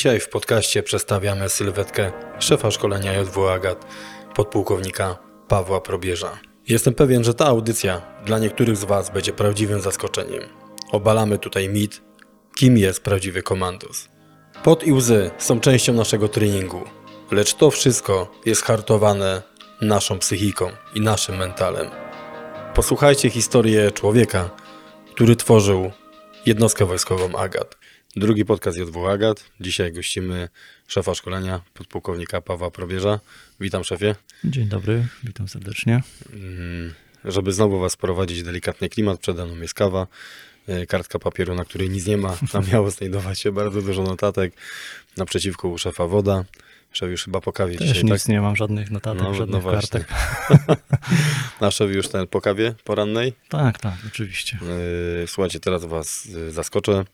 Dzisiaj w podcaście przedstawiamy sylwetkę szefa szkolenia JW Agat, podpułkownika Pawła Probierza. Jestem pewien, że ta audycja dla niektórych z Was będzie prawdziwym zaskoczeniem. Obalamy tutaj mit, kim jest prawdziwy komandos. Pot i łzy są częścią naszego treningu, lecz to wszystko jest hartowane naszą psychiką i naszym mentalem. Posłuchajcie historię człowieka, który tworzył jednostkę wojskową Agat. Drugi podcast JW Agat. Dzisiaj gościmy szefa szkolenia, podpułkownika Pawła Probierza. Witam szefie. Dzień dobry, witam serdecznie. Mm, Żeby znowu was prowadzić delikatny klimat, przede mną jest kawa, y, kartka papieru, na której nic nie ma. Tam miało znajdować się bardzo dużo notatek. Naprzeciwko u szefa woda. Szef już chyba po kawie Też dzisiaj, nic tak? nie mam, żadnych notatek, No, żadnych no kartek. Na szef już ten po kawie porannej. Tak, tak, oczywiście. Yy, Słuchajcie, teraz was y, zaskoczę.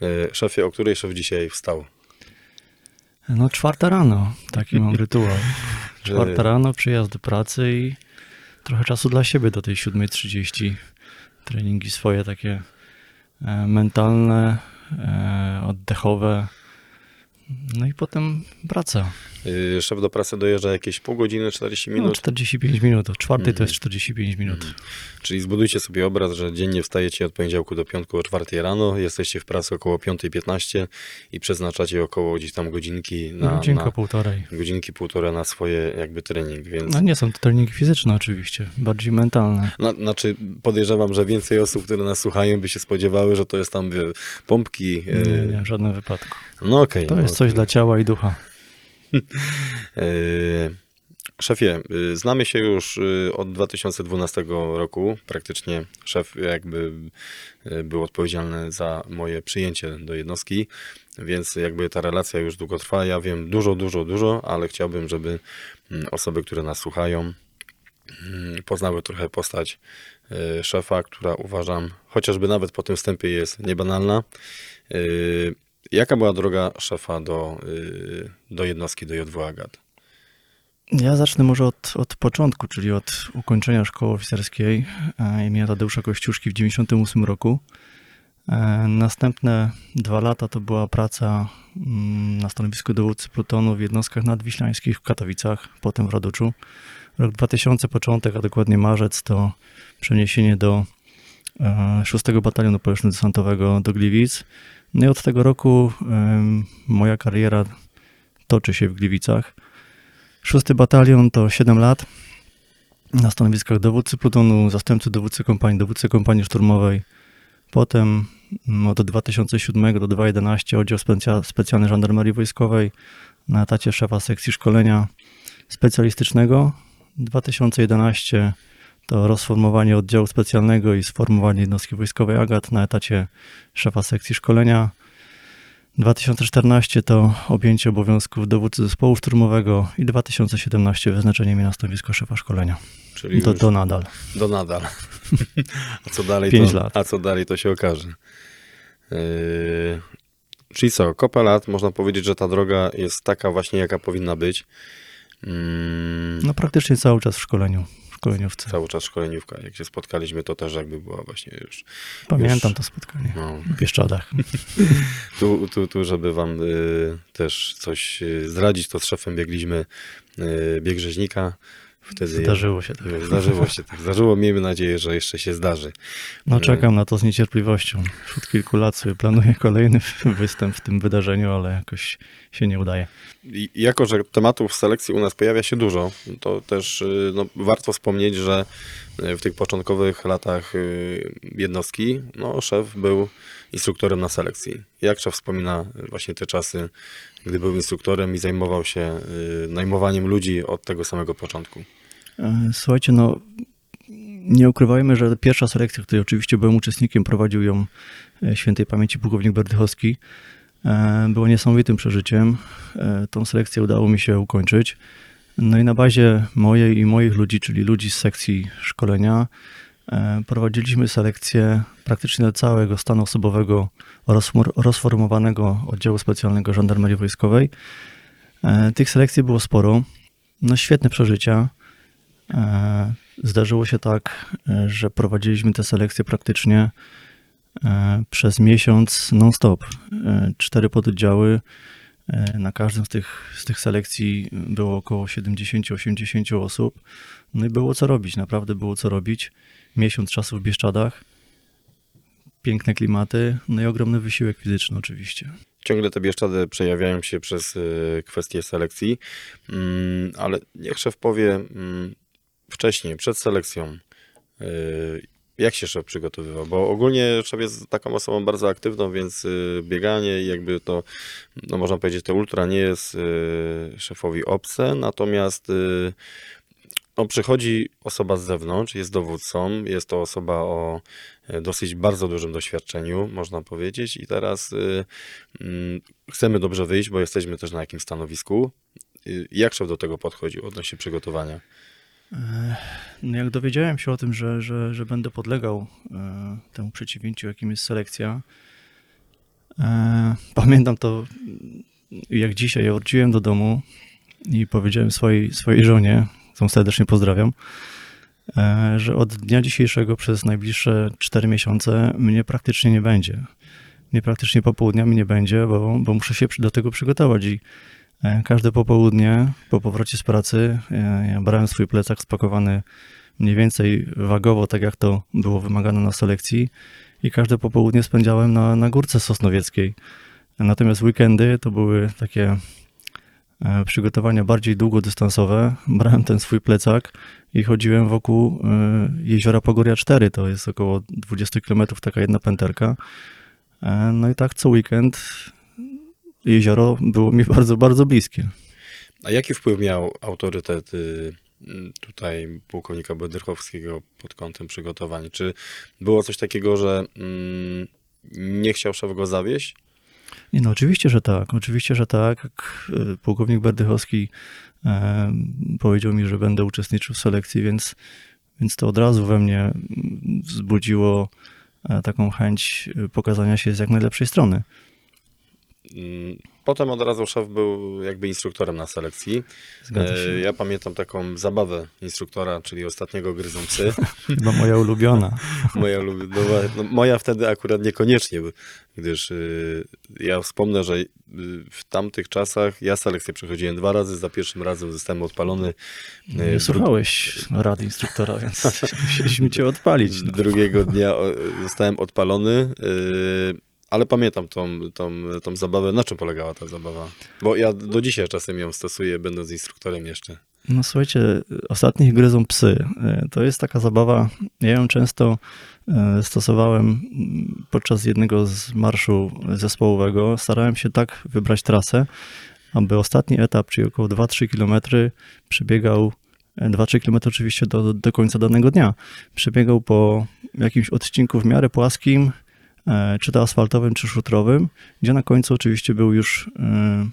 Yy, Szefie, o której szef dzisiaj wstał? No czwarta rano, taki mam rytuał. Czwarta rano, przyjazd do pracy i trochę czasu dla siebie do tej 7.30. Treningi swoje takie e, mentalne, e, oddechowe. No i potem praca. Yy, Szef do pracy dojeżdża jakieś pół godziny, 40 No, minut. 45 minut, o czwartej to Mhm. jest 45 minut. Czyli zbudujcie sobie obraz, że dziennie wstajecie od poniedziałku do piątku o 4 rano, jesteście w pracy około 5.15 i przeznaczacie około gdzieś tam godzinki na, Godzinka, na półtorej. godzinki półtora na swoje jakby trening, więc No nie są to treningi fizyczne oczywiście, bardziej mentalne. na, znaczy podejrzewam, że więcej osób, które nas słuchają by się spodziewały, że to jest tam wie, pompki. Nie, yy, nie, w żadnym wypadku. No okej. To no, jest coś dla ciała i ducha. Yy, Szefie, yy, znamy się już yy, od 2012 roku. Praktycznie szef jakby był odpowiedzialny za moje przyjęcie do jednostki, więc jakby ta relacja już długo trwa. Ja wiem dużo, dużo, dużo, ale chciałbym, żeby mm, osoby, które nas słuchają, mm, poznały trochę postać szefa, która uważam, chociażby nawet po tym wstępie jest niebanalna. Jaka była droga szefa do, yy, do jednostki, do JW Agat? Ja zacznę może od, od początku, czyli od ukończenia szkoły oficerskiej e, imienia Tadeusza Kościuszki w 1998 roku. E, Następne dwa lata to była praca mm, na stanowisku dowódcy plutonu w jednostkach nadwiślańskich w Katowicach, potem w Raduczu. Rok 2000, początek, a dokładnie marzec, to przeniesienie do e, 6 Batalionu Powietrzno-Desantowego do Gliwic. No i od tego roku moja kariera toczy się w Gliwicach. Szósty batalion to 7 lat na stanowiskach dowódcy plutonu, zastępcy dowódcy kompanii, dowódcy kompanii szturmowej. Potem mm, od 2007 do 2011 oddział specja, specjalny żandarmerii wojskowej na etacie szefa sekcji szkolenia specjalistycznego. 2011 to rozformowanie oddziału specjalnego i sformowanie jednostki wojskowej AGAT na etacie szefa sekcji szkolenia. 2014 to objęcie obowiązków dowódcy zespołu szturmowego i 2017 wyznaczenie mnie na stanowisko szefa szkolenia. Czyli już to nadal. do nadal. A co dalej? Pięć to, lat. A co dalej, to się okaże. Yy, czyli co, kopę lat, można powiedzieć, że ta droga jest taka właśnie, jaka powinna być. Mm, No praktycznie cały czas w szkoleniu, szkoleniówce. Cały czas szkoleniówka. Jak się spotkaliśmy, to też jakby była właśnie już. Pamiętam już- to spotkanie No, w Bieszczadach. tu, tu, tu, żeby wam y, też coś y, zdradzić, to z szefem biegliśmy y, bieg rzeźnika. Wtedy Zdarzyło się tak. Zdarzyło się tak. Zdarzyło. Miejmy nadzieję, że jeszcze się zdarzy. No czekam na to z niecierpliwością. Wśród kilku lat sobie planuję kolejny występ w tym wydarzeniu, ale jakoś się nie udaje. I jako, że tematów w selekcji u nas pojawia się dużo, to też y, no, warto wspomnieć, że y, w tych początkowych latach y, jednostki no, szef był instruktorem na selekcji. Jak szef wspomina właśnie te czasy, gdy był instruktorem i zajmował się najmowaniem ludzi od tego samego początku? Słuchajcie, no nie ukrywajmy, że pierwsza selekcja, której oczywiście byłem uczestnikiem, prowadził ją e, świętej pamięci pułkownik Berdychowski. E, Było niesamowitym przeżyciem. E, Tą selekcję udało mi się ukończyć. No i na bazie mojej i moich ludzi, czyli ludzi z sekcji szkolenia, prowadziliśmy selekcję praktycznie całego stanu osobowego rozfor- rozformowanego oddziału specjalnego żandarmerii wojskowej. Tych selekcji było sporo. No świetne przeżycia. E, Zdarzyło się tak, e, że prowadziliśmy te selekcje praktycznie e, przez miesiąc non-stop. Cztery pododdziały Na każdym z tych, z tych selekcji było około 70-80 osób. No i było co robić, naprawdę było co robić. Miesiąc czasu w Bieszczadach, piękne klimaty, no i ogromny wysiłek fizyczny oczywiście. Ciągle te Bieszczady przejawiają się przez kwestie selekcji, mm, ale niech szef powie mm, wcześniej, przed selekcją, y, jak się szef przygotowywał, bo ogólnie szef jest taką osobą bardzo aktywną, więc y, bieganie i jakby to, no można powiedzieć, to ultra nie jest y, szefowi obce, natomiast y, no, przychodzi osoba z zewnątrz, jest dowódcą, jest to osoba o e, dosyć bardzo dużym doświadczeniu, można powiedzieć, i teraz y, mm, chcemy dobrze wyjść, bo jesteśmy też na jakimś stanowisku. Y, Jak szef do tego podchodził odnośnie przygotowania? No jak dowiedziałem się o tym, że, że, że będę podlegał e, temu przeciwienciu, jakim jest selekcja, e, pamiętam to jak dzisiaj. Ja wróciłem do domu i powiedziałem swojej, swojej żonie, którą serdecznie pozdrawiam, e, że od dnia dzisiejszego przez najbliższe 4 miesiące mnie praktycznie nie będzie. Mnie praktycznie popołudniami nie będzie, bo, bo muszę się do tego przygotować i każde popołudnie po powrocie z pracy e, ja brałem swój plecak spakowany mniej więcej wagowo, tak jak to było wymagane na selekcji i każde popołudnie spędzałem na, na górce sosnowieckiej. Natomiast weekendy to były takie e, przygotowania bardziej długodystansowe. Brałem ten swój plecak i chodziłem wokół e, jeziora Pogoria 4, to jest około 20 km taka jedna pęterka. E, No i tak co weekend jezioro było mi bardzo, bardzo bliskie. A jaki wpływ miał autorytet y, tutaj pułkownika Bedyrchowskiego pod kątem przygotowań? Czy było coś takiego, że mm, nie chciał szef go zawieść? Nie, no oczywiście, że tak. Oczywiście, że tak. E, pułkownik Berdychowski e, powiedział mi, że będę uczestniczył w selekcji, więc, więc to od razu we mnie mm, wzbudziło e, taką chęć pokazania się z jak najlepszej strony. Mm, Potem od razu szef był jakby instruktorem na selekcji. E, Ja pamiętam taką zabawę instruktora, czyli ostatniego gryzą psy. Chyba moja ulubiona. Moja, lub- no, no, moja wtedy akurat niekoniecznie, gdyż y, ja wspomnę, że y, w tamtych czasach ja selekcję przechodziłem dwa razy, za pierwszym razem zostałem odpalony. y, Nie słuchałeś rady instruktora, więc musieliśmy cię odpalić. No. Drugiego dnia zostałem odpalony, ale pamiętam tą, tą, tą zabawę. Na czym polegała ta zabawa? Bo ja do dzisiaj czasem ją stosuję, będąc instruktorem jeszcze. No słuchajcie, ostatnich gryzą psy. E, To jest taka zabawa, ja ją często e, stosowałem mm, podczas jednego z marszu zespołowego. Starałem się tak wybrać trasę, aby ostatni etap, czyli około 2-3 km, przebiegał, e, 2-3 km oczywiście do, do końca danego dnia, przebiegał po jakimś odcinku w miarę płaskim, e, czy to asfaltowym, czy szutrowym, gdzie na końcu oczywiście był już, e,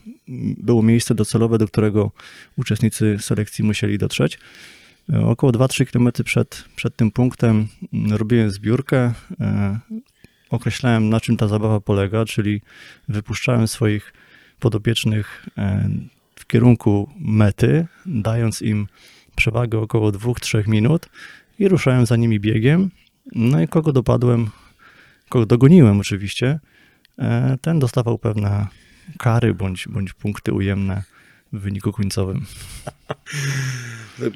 było miejsce docelowe, do którego uczestnicy selekcji musieli dotrzeć. E, Około 2-3 km przed, przed tym punktem mm, robiłem zbiórkę, e, określałem na czym ta zabawa polega, czyli wypuszczałem swoich podopiecznych e, w kierunku mety, dając im przewagę około 2-3 minut i ruszałem za nimi biegiem. No i kogo dopadłem, kogo dogoniłem oczywiście, e, ten dostawał pewne kary bądź, bądź punkty ujemne w wyniku końcowym.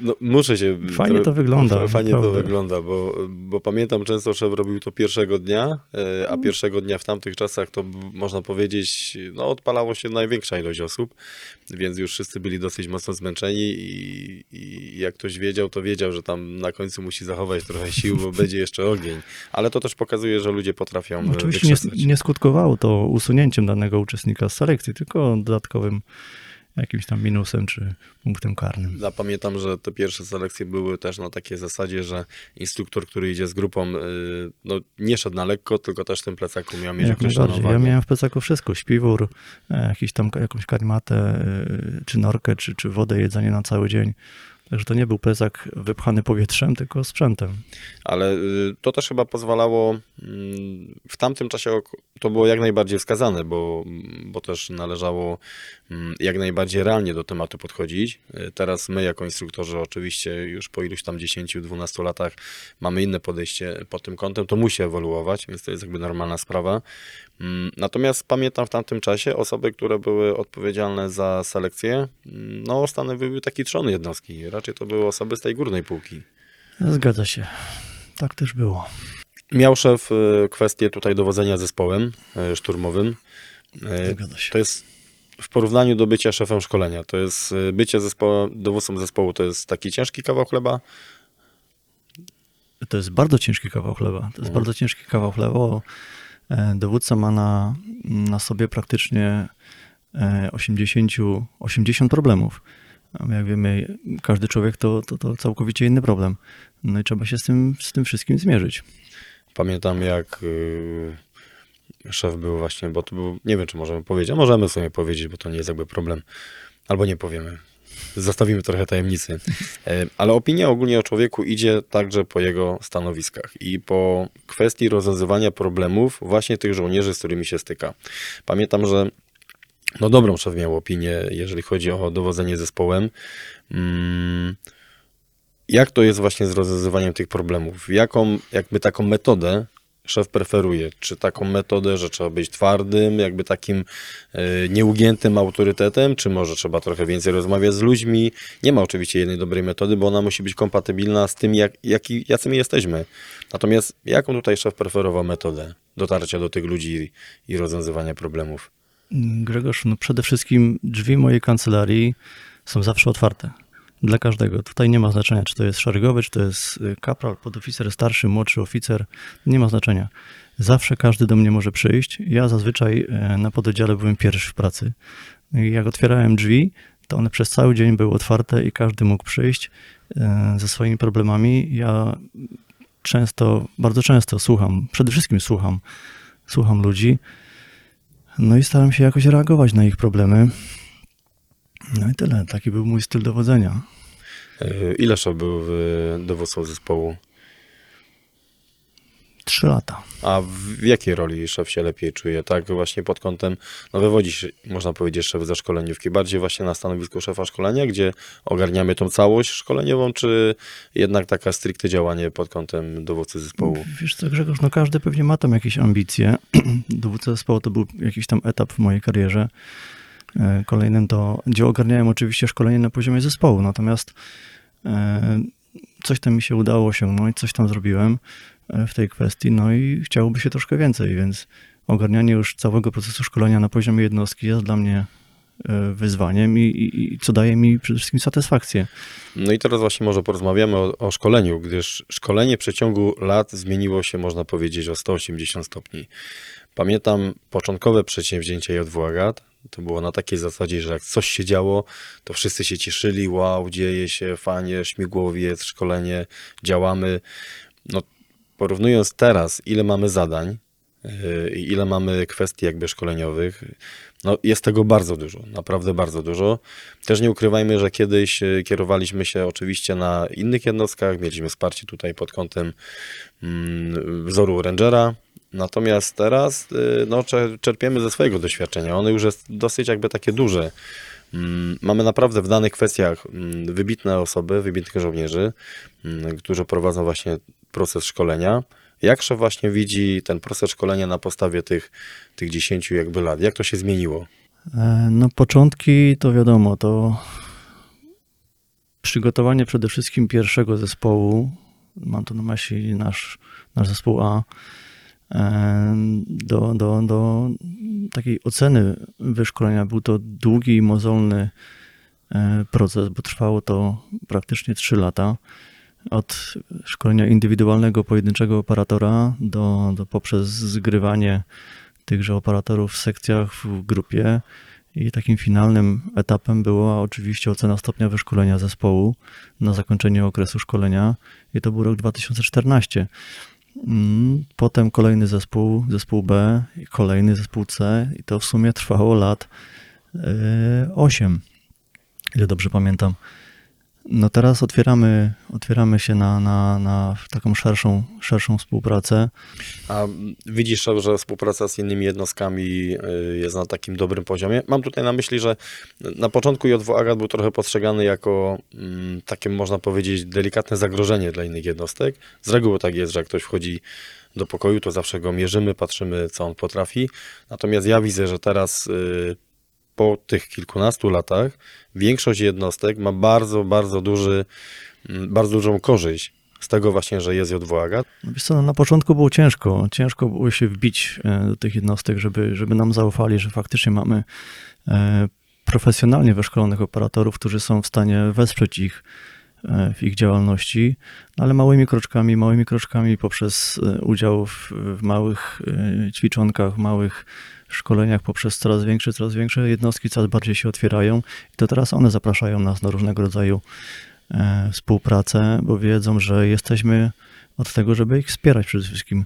No, muszę się. Fajnie to wygląda, Fajnie to naprawdę. wygląda, bo, bo pamiętam często, szef robił to pierwszego dnia, e, a pierwszego dnia w tamtych czasach to można powiedzieć, no odpalało się największa ilość osób, więc już wszyscy byli dosyć mocno zmęczeni i, i jak ktoś wiedział, to wiedział, że tam na końcu musi zachować trochę sił, bo będzie jeszcze ogień. Ale to też pokazuje, że ludzie potrafią e, Oczywiście nie, nie skutkowało to usunięciem danego uczestnika z selekcji, tylko dodatkowym jakimś tam minusem czy punktem karnym. Ja pamiętam, że te pierwsze selekcje były też na takiej zasadzie, że instruktor, który idzie z grupą, y, no, nie szedł na lekko, tylko też w tym plecaku miał mieć Jak określoną. Ja miałem w plecaku wszystko, śpiwór, e, jakiś tam, jakąś karimatę, e, czy norkę, czy, czy wodę, jedzenie na cały dzień. Także to nie był plecak wypchany powietrzem, tylko sprzętem. Ale y, to też chyba pozwalało, mm, w tamtym czasie to było jak najbardziej wskazane, bo, bo też należało mm, jak najbardziej realnie do tematu podchodzić. Y, Teraz my jako instruktorzy oczywiście już po iluś tam 10-12 latach mamy inne podejście pod tym kątem, to musi ewoluować, więc to jest jakby normalna sprawa. Mm, Natomiast pamiętam w tamtym czasie osoby, które były odpowiedzialne za selekcję, mm, no stanowiły taki trzon jednostki. Raczej to były osoby z tej górnej półki. Zgadza się. Tak też było. Miał szef y, kwestię tutaj dowodzenia zespołem y, szturmowym. Y, Zgadza się. To jest w porównaniu do bycia szefem szkolenia. To jest bycie zespołu, dowódcą zespołu to jest taki ciężki kawał chleba. To jest bardzo ciężki kawał chleba. To jest Mhm. bardzo ciężki kawał chleba. E, Dowódca ma na, na sobie praktycznie e, 80, 80 problemów. Jak wiemy, każdy człowiek to, to, to całkowicie inny problem. No i trzeba się z tym, z tym wszystkim zmierzyć. Pamiętam jak y, szef był właśnie, bo to był, nie wiem czy możemy powiedzieć, a możemy sobie powiedzieć, bo to nie jest jakby problem. Albo nie powiemy. Zostawimy trochę tajemnicy. E, Ale opinia ogólnie o człowieku idzie także po jego stanowiskach i po kwestii rozwiązywania problemów właśnie tych żołnierzy, z którymi się styka. Pamiętam, że no dobrą szef miał opinię, jeżeli chodzi o dowodzenie zespołem. Mm, jak to jest właśnie z rozwiązywaniem tych problemów? Jaką, jakby taką metodę szef preferuje? Czy taką metodę, że trzeba być twardym, jakby takim e, nieugiętym autorytetem, czy może trzeba trochę więcej rozmawiać z ludźmi? Nie ma oczywiście jednej dobrej metody, bo ona musi być kompatybilna z tym, jak, jacy my jesteśmy. Natomiast jaką tutaj szef preferował metodę dotarcia do tych ludzi i rozwiązywania problemów? Grzegorz, no przede wszystkim drzwi mojej kancelarii są zawsze otwarte. Dla każdego. Tutaj nie ma znaczenia, czy to jest szeregowy, czy to jest y, kapral, podoficer, starszy, młodszy oficer. Nie ma znaczenia. Zawsze każdy do mnie może przyjść. Ja zazwyczaj e, na pododdziale byłem pierwszy w pracy. Jak otwierałem drzwi, to one przez cały dzień były otwarte i każdy mógł przyjść e, ze swoimi problemami. Ja często, bardzo często słucham, przede wszystkim słucham, słucham ludzi. No i staram się jakoś reagować na ich problemy. No i tyle. Taki był mój styl dowodzenia. E, Ile szef był w dowództwo zespołu? Trzy lata. A w jakiej roli szef się lepiej czuje? Tak właśnie pod kątem, no wywodzi się, można powiedzieć, szef ze szkoleniówki, bardziej właśnie na stanowisku szefa szkolenia, gdzie ogarniamy tą całość szkoleniową, czy jednak taka stricte działanie pod kątem dowódcy zespołu? Wiesz co, Grzegorz, no każdy pewnie ma tam jakieś ambicje. Dowódca zespołu to był jakiś tam etap w mojej karierze. E, Kolejnym to, gdzie ogarniałem oczywiście szkolenie na poziomie zespołu, natomiast e, coś tam mi się udało osiągnąć, coś tam zrobiłem e, w tej kwestii, no i chciałoby się troszkę więcej, więc ogarnianie już całego procesu szkolenia na poziomie jednostki jest dla mnie wyzwaniem i, i, i co daje mi przede wszystkim satysfakcję. No i teraz właśnie może porozmawiamy o, o szkoleniu, gdyż szkolenie w przeciągu lat zmieniło się, można powiedzieć, o 180 stopni. Pamiętam początkowe przedsięwzięcie JW Agat, to było na takiej zasadzie, że jak coś się działo, to wszyscy się cieszyli, wow, dzieje się, fajnie, śmigłowiec, szkolenie, działamy. No, porównując teraz, ile mamy zadań yy, i ile mamy kwestii jakby szkoleniowych, no jest tego bardzo dużo, naprawdę bardzo dużo. Też nie ukrywajmy, że kiedyś yy, kierowaliśmy się oczywiście na innych jednostkach, mieliśmy wsparcie tutaj pod kątem mm, wzoru Rangera, Natomiast teraz y, no, czer- czerpiemy ze swojego doświadczenia. Ono już jest dosyć jakby takie duże. Mm, Mamy naprawdę w danych kwestiach mm, wybitne osoby, wybitnych żołnierzy, mm, którzy prowadzą właśnie proces szkolenia. Jak szef właśnie widzi ten proces szkolenia na podstawie tych, tych 10 jakby lat? Jak to się zmieniło? E, No początki to wiadomo, to przygotowanie przede wszystkim pierwszego zespołu, mam tu na myśli nasz, nasz zespół A, do, do, do takiej oceny wyszkolenia. Był to długi i mozolny e, proces, bo trwało to praktycznie 3 lata. Od szkolenia indywidualnego pojedynczego operatora do, do poprzez zgrywanie tychże operatorów w sekcjach, w grupie. I takim finalnym etapem była oczywiście ocena stopnia wyszkolenia zespołu na zakończenie okresu szkolenia. I to był rok 2014. Mm, Potem kolejny zespół, zespół B, kolejny zespół C, i to w sumie trwało lat 8, ile dobrze pamiętam. No teraz otwieramy, otwieramy się na, na, na taką szerszą, szerszą współpracę. A widzisz, że współpraca z innymi jednostkami y, jest na takim dobrym poziomie? Mam tutaj na myśli, że na początku JW Agat był trochę postrzegany jako mm, takie, można powiedzieć, delikatne zagrożenie dla innych jednostek. Z reguły tak jest, że jak ktoś wchodzi do pokoju, to zawsze go mierzymy, patrzymy, co on potrafi. Natomiast ja widzę, że teraz y, po tych kilkunastu latach większość jednostek ma bardzo, bardzo duży, mm, bardzo dużą korzyść z tego właśnie, że jest JW Agat. No no na początku było ciężko. Ciężko było się wbić e, do tych jednostek, żeby, żeby nam zaufali, że faktycznie mamy e, profesjonalnie wyszkolonych operatorów, którzy są w stanie wesprzeć ich e, w ich działalności, no ale małymi kroczkami, małymi kroczkami poprzez udział w, w małych ćwiczonkach, małych szkoleniach, poprzez coraz większe, coraz większe jednostki coraz bardziej się otwierają i to teraz one zapraszają nas na różnego rodzaju e, współpracę, bo wiedzą, że jesteśmy od tego, żeby ich wspierać przede wszystkim.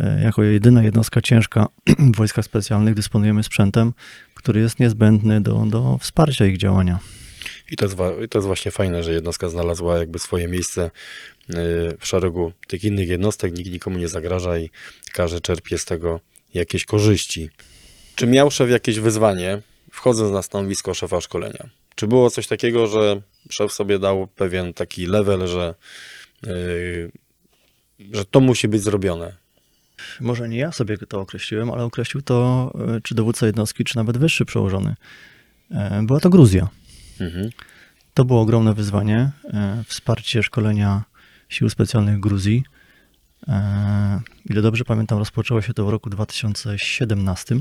E, Jako jedyna jednostka ciężka w wojskach specjalnych dysponujemy sprzętem, który jest niezbędny do, do wsparcia ich działania. I to, jest, i to jest właśnie fajne, że jednostka znalazła jakby swoje miejsce y, w szeregu tych innych jednostek, nikt nikomu nie zagraża i każdy czerpie z tego jakieś korzyści. Czy miał szef jakieś wyzwanie, wchodząc na stanowisko szefa szkolenia? Czy było coś takiego, że szef sobie dał pewien taki level, że, y, że to musi być zrobione? Może nie ja sobie to określiłem, ale określił to e, czy dowódca jednostki, czy nawet wyższy przełożony. E, Była to Gruzja. Mhm. To było ogromne wyzwanie. e, Wsparcie szkolenia sił specjalnych Gruzji. Ile dobrze pamiętam, rozpoczęło się to w roku 2017,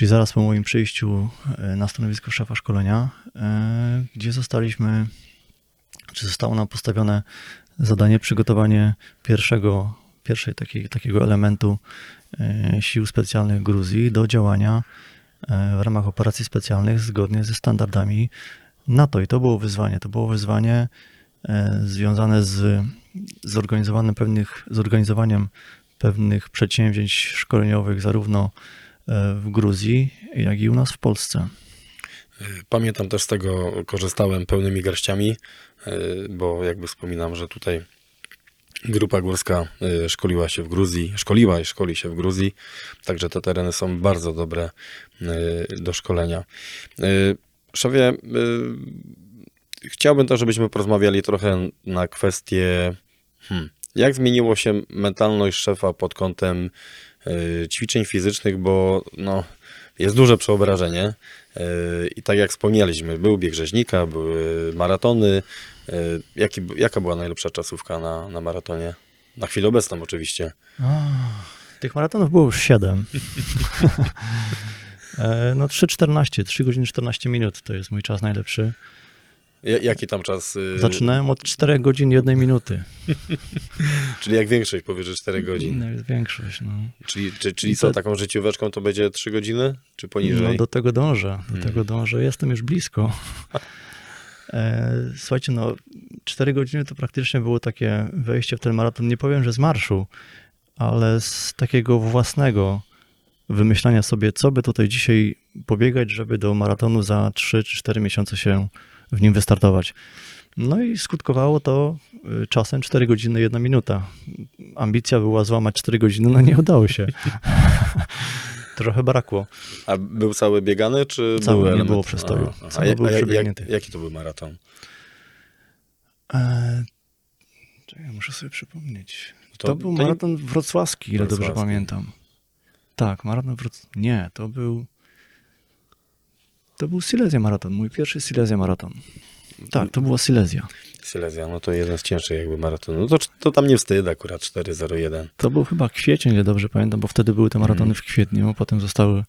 czyli zaraz po moim przyjściu e, na stanowisko szefa szkolenia, e, gdzie zostaliśmy, czy zostało nam postawione zadanie przygotowanie pierwszego, pierwszej takiej, takiego elementu e, sił specjalnych Gruzji do działania w ramach operacji specjalnych zgodnie ze standardami NATO. I to było wyzwanie. To było wyzwanie związane z zorganizowanym pewnych, zorganizowaniem pewnych przedsięwzięć szkoleniowych zarówno w Gruzji, jak i u nas w Polsce. Pamiętam też z tego, korzystałem pełnymi garściami, y, bo jakby wspominam, że tutaj grupa górska y, szkoliła się w Gruzji, szkoliła i szkoli się w Gruzji, także te tereny są bardzo dobre do szkolenia. Szefie, chciałbym też, żebyśmy porozmawiali trochę na kwestię, hmm, jak zmieniło się mentalność szefa pod kątem ćwiczeń fizycznych, bo no, jest duże przeobrażenie. Yy, I tak jak wspomnieliśmy, był bieg rzeźnika, były maratony. Yy, Jaki, jaka była najlepsza czasówka na, na maratonie? Na chwilę obecną oczywiście. Tych maratonów było już 7. E, no 3,14, 3 godziny 14 minut to jest mój czas najlepszy. Ja- Jaki tam czas? yy, Zaczynałem od 4 godzin 1 minuty. Czyli jak większość powyżej 4 godzin. No, jest większość. No. Czyli, czy, czyli co, taką życióweczką to będzie 3 godziny? Czy poniżej? No do tego dążę, do Hmm. tego dążę, jestem już blisko. E, słuchajcie, no 4 godziny to praktycznie było takie wejście w ten maraton, nie powiem, że z marszu, ale z takiego własnego wymyślania sobie, co by tutaj dzisiaj pobiegać, żeby do maratonu za 3 czy 4 miesiące się w nim wystartować. No i skutkowało to y, czasem 4 godziny 1 minuta. Ambicja była złamać 4 godziny, no nie udało się. Trochę brakło. A był cały biegany, czy Cały, były nie było przestoju. A, a, Cały jak- był a jak, przebiegnięty. jak, jaki to był maraton? Eee, czekaj, muszę sobie przypomnieć. To, To- był to nie- maraton wrocławski, ile dobrze Wrocławski. pamiętam. Tak, maraton wrocławski. Nie, to był... To był Silesia maraton, mój pierwszy Silesia maraton. Tak, to była Silesia. Silesia, no to jeden z cięższych jakby maratonów. No to, to tam nie wstyd akurat 4.01. To był chyba kwiecień, ile dobrze pamiętam, bo wtedy były te maratony w kwietniu, potem zostały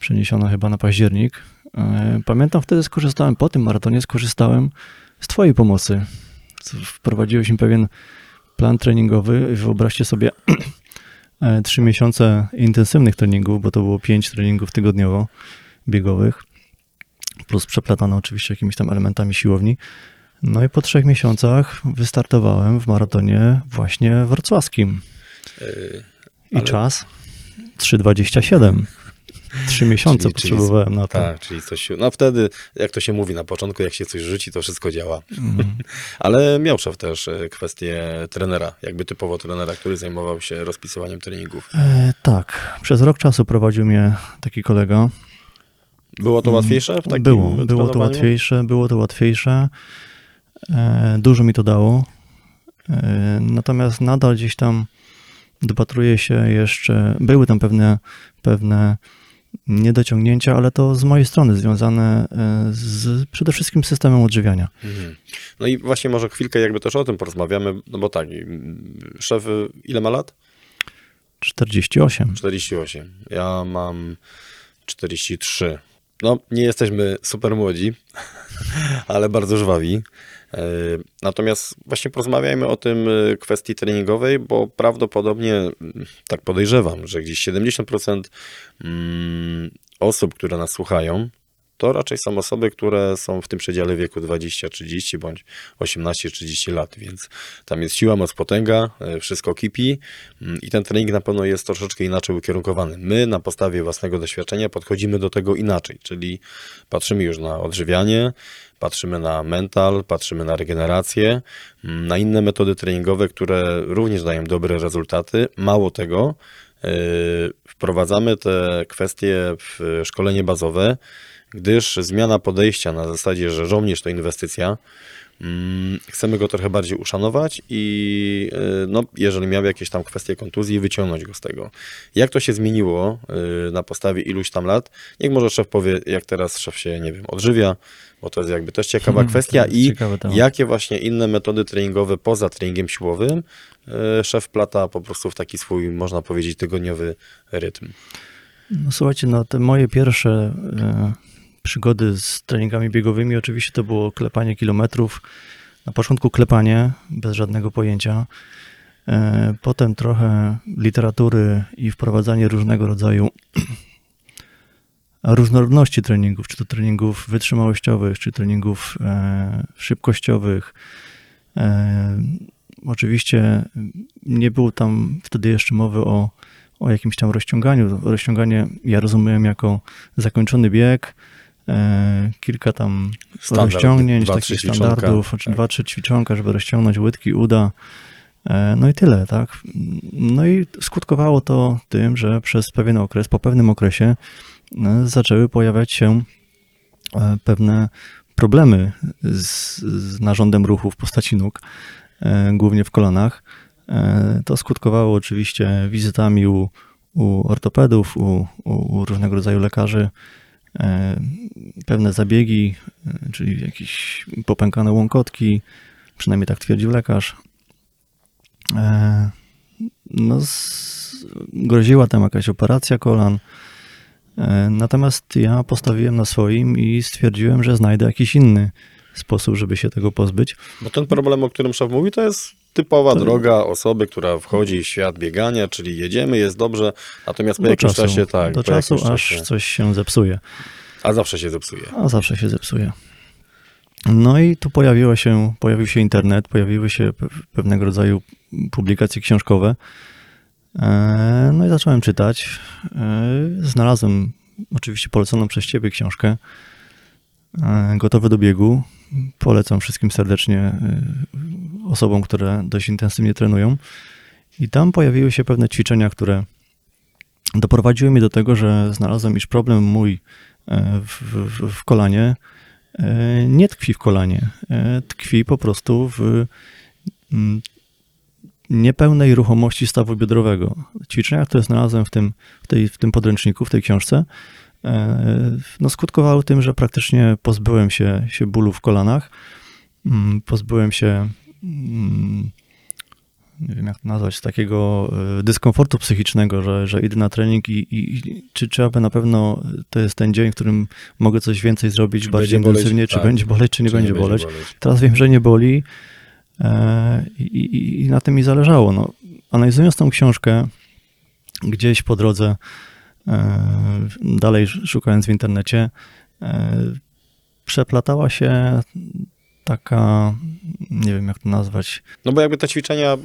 przeniesione chyba na październik. E, Pamiętam, wtedy skorzystałem, po tym maratonie skorzystałem z twojej pomocy. Wprowadziłeś mi pewien plan treningowy. Wyobraźcie sobie e, trzy miesiące intensywnych treningów, bo to było pięć treningów tygodniowo biegowych, przeplatane oczywiście jakimiś tam elementami siłowni. No i po trzech miesiącach wystartowałem w maratonie właśnie wrocławskim. Yy, I Ale- czas 3,27. Trzy miesiące Czyli- czyli- potrzebowałem na to. Tak, czyli coś. No wtedy, jak to się mówi na początku, jak się coś rzuci, to wszystko działa. Mhm. Ale miał szef też e, kwestię trenera, jakby typowo trenera, który zajmował się rozpisywaniem treningów. E, tak, przez rok czasu prowadził mnie taki kolega. Było to łatwiejsze w takim Mm, było, było to łatwiejsze, było to łatwiejsze. E, dużo mi to dało. E, natomiast nadal gdzieś tam dopatruję się jeszcze, były tam pewne, pewne niedociągnięcia, ale to z mojej strony związane e, z przede wszystkim systemem odżywiania. Mhm. No i właśnie może chwilkę jakby też o tym porozmawiamy, no bo tak, mm, szef ile ma lat? 48. 48. Ja mam 43. No, nie jesteśmy super młodzi, ale bardzo żwawi. E, Natomiast właśnie porozmawiajmy o tym e, kwestii treningowej, bo prawdopodobnie, mm, tak podejrzewam, że gdzieś 70% mm, osób, które nas słuchają, to raczej są osoby, które są w tym przedziale wieku 20-30 bądź 18-30 lat, więc tam jest siła, moc, potęga, e, wszystko kipi mm, i ten trening na pewno jest troszeczkę inaczej ukierunkowany. My na podstawie własnego doświadczenia podchodzimy do tego inaczej, czyli patrzymy już na odżywianie, patrzymy na mental, patrzymy na regenerację, mm, na inne metody treningowe, które również dają dobre rezultaty. Mało tego, yy, wprowadzamy te kwestie w szkolenie bazowe, gdyż zmiana podejścia na zasadzie, że żołnierz to inwestycja, mm, chcemy go trochę bardziej uszanować i yy, no, jeżeli miał jakieś tam kwestie kontuzji, wyciągnąć go z tego. Jak to się zmieniło yy, na podstawie iluś tam lat? Niech może szef powie, jak teraz szef się, nie wiem, odżywia, bo to jest jakby też ciekawa Hmm, kwestia i jakie właśnie inne metody treningowe poza treningiem siłowym yy, szef plata po prostu w taki swój, można powiedzieć, tygodniowy rytm. No słuchajcie, no te moje pierwsze przygody z treningami biegowymi, oczywiście to było klepanie kilometrów. Na początku klepanie, bez żadnego pojęcia. E, potem trochę literatury i wprowadzanie różnego rodzaju różnorodności treningów, czy to treningów wytrzymałościowych, czy treningów e, szybkościowych. E, oczywiście nie było tam wtedy jeszcze mowy o, o jakimś tam rozciąganiu. Rozciąganie ja rozumiem jako zakończony bieg, kilka tam Standard, rozciągnięć, dwa, takich standardów, czy Tak. dwa, trzy ćwiczonka, żeby rozciągnąć łydki, uda. E, No i tyle, tak. No i skutkowało to tym, że przez pewien okres, po pewnym okresie e, zaczęły pojawiać się e, pewne problemy z, z narządem ruchu w postaci nóg, e, głównie w kolanach. E, To skutkowało oczywiście wizytami u, u ortopedów, u, u, u różnego rodzaju lekarzy. E, Pewne zabiegi, e, czyli jakieś popękane łąkotki, przynajmniej tak twierdził lekarz. E, No, groziła tam jakaś operacja kolan. Natomiast ja postawiłem na swoim i stwierdziłem, że znajdę jakiś inny sposób, żeby się tego pozbyć. Bo ten problem, o którym szef mówi, to jest typowa droga osoby, która wchodzi w świat biegania, czyli jedziemy, jest dobrze, natomiast po Do jakimś czasu, czasie tak. do czasu aż czasie, coś się zepsuje. A zawsze się zepsuje. A zawsze się zepsuje. No i tu pojawiło się, pojawił się internet, pojawiły się pe- pewnego rodzaju publikacje książkowe. E, No i zacząłem czytać. E, Znalazłem oczywiście poleconą przez ciebie książkę Gotowy do biegu. Polecam wszystkim serdecznie e, osobom, które dość intensywnie trenują. I tam pojawiły się pewne ćwiczenia, które doprowadziły mnie do tego, że znalazłem, iż problem mój e, w, w, w kolanie e, nie tkwi w kolanie, e, tkwi po prostu w mm, niepełnej ruchomości stawu biodrowego. Ćwiczenia, które znalazłem w tym, w, tej, w tym podręczniku, w tej książce, e, no skutkowały tym, że praktycznie pozbyłem się, się bólu w kolanach, mm, pozbyłem się mm, nie wiem jak to nazwać, takiego e, dyskomfortu psychicznego, że, że idę na trening i, i, czy, czy aby na pewno to jest ten dzień, w którym mogę coś więcej zrobić Czy bardziej boleć? intensywnie, czy Tak. będzie boleć, czy nie Czy będzie boleć. Teraz wiem, że nie boli e, i, i, i na tym mi zależało. No, analizując tą książkę gdzieś po drodze, e, dalej szukając w internecie, e, przeplatała się taka, nie wiem jak to nazwać, No bo jakby te ćwiczenia,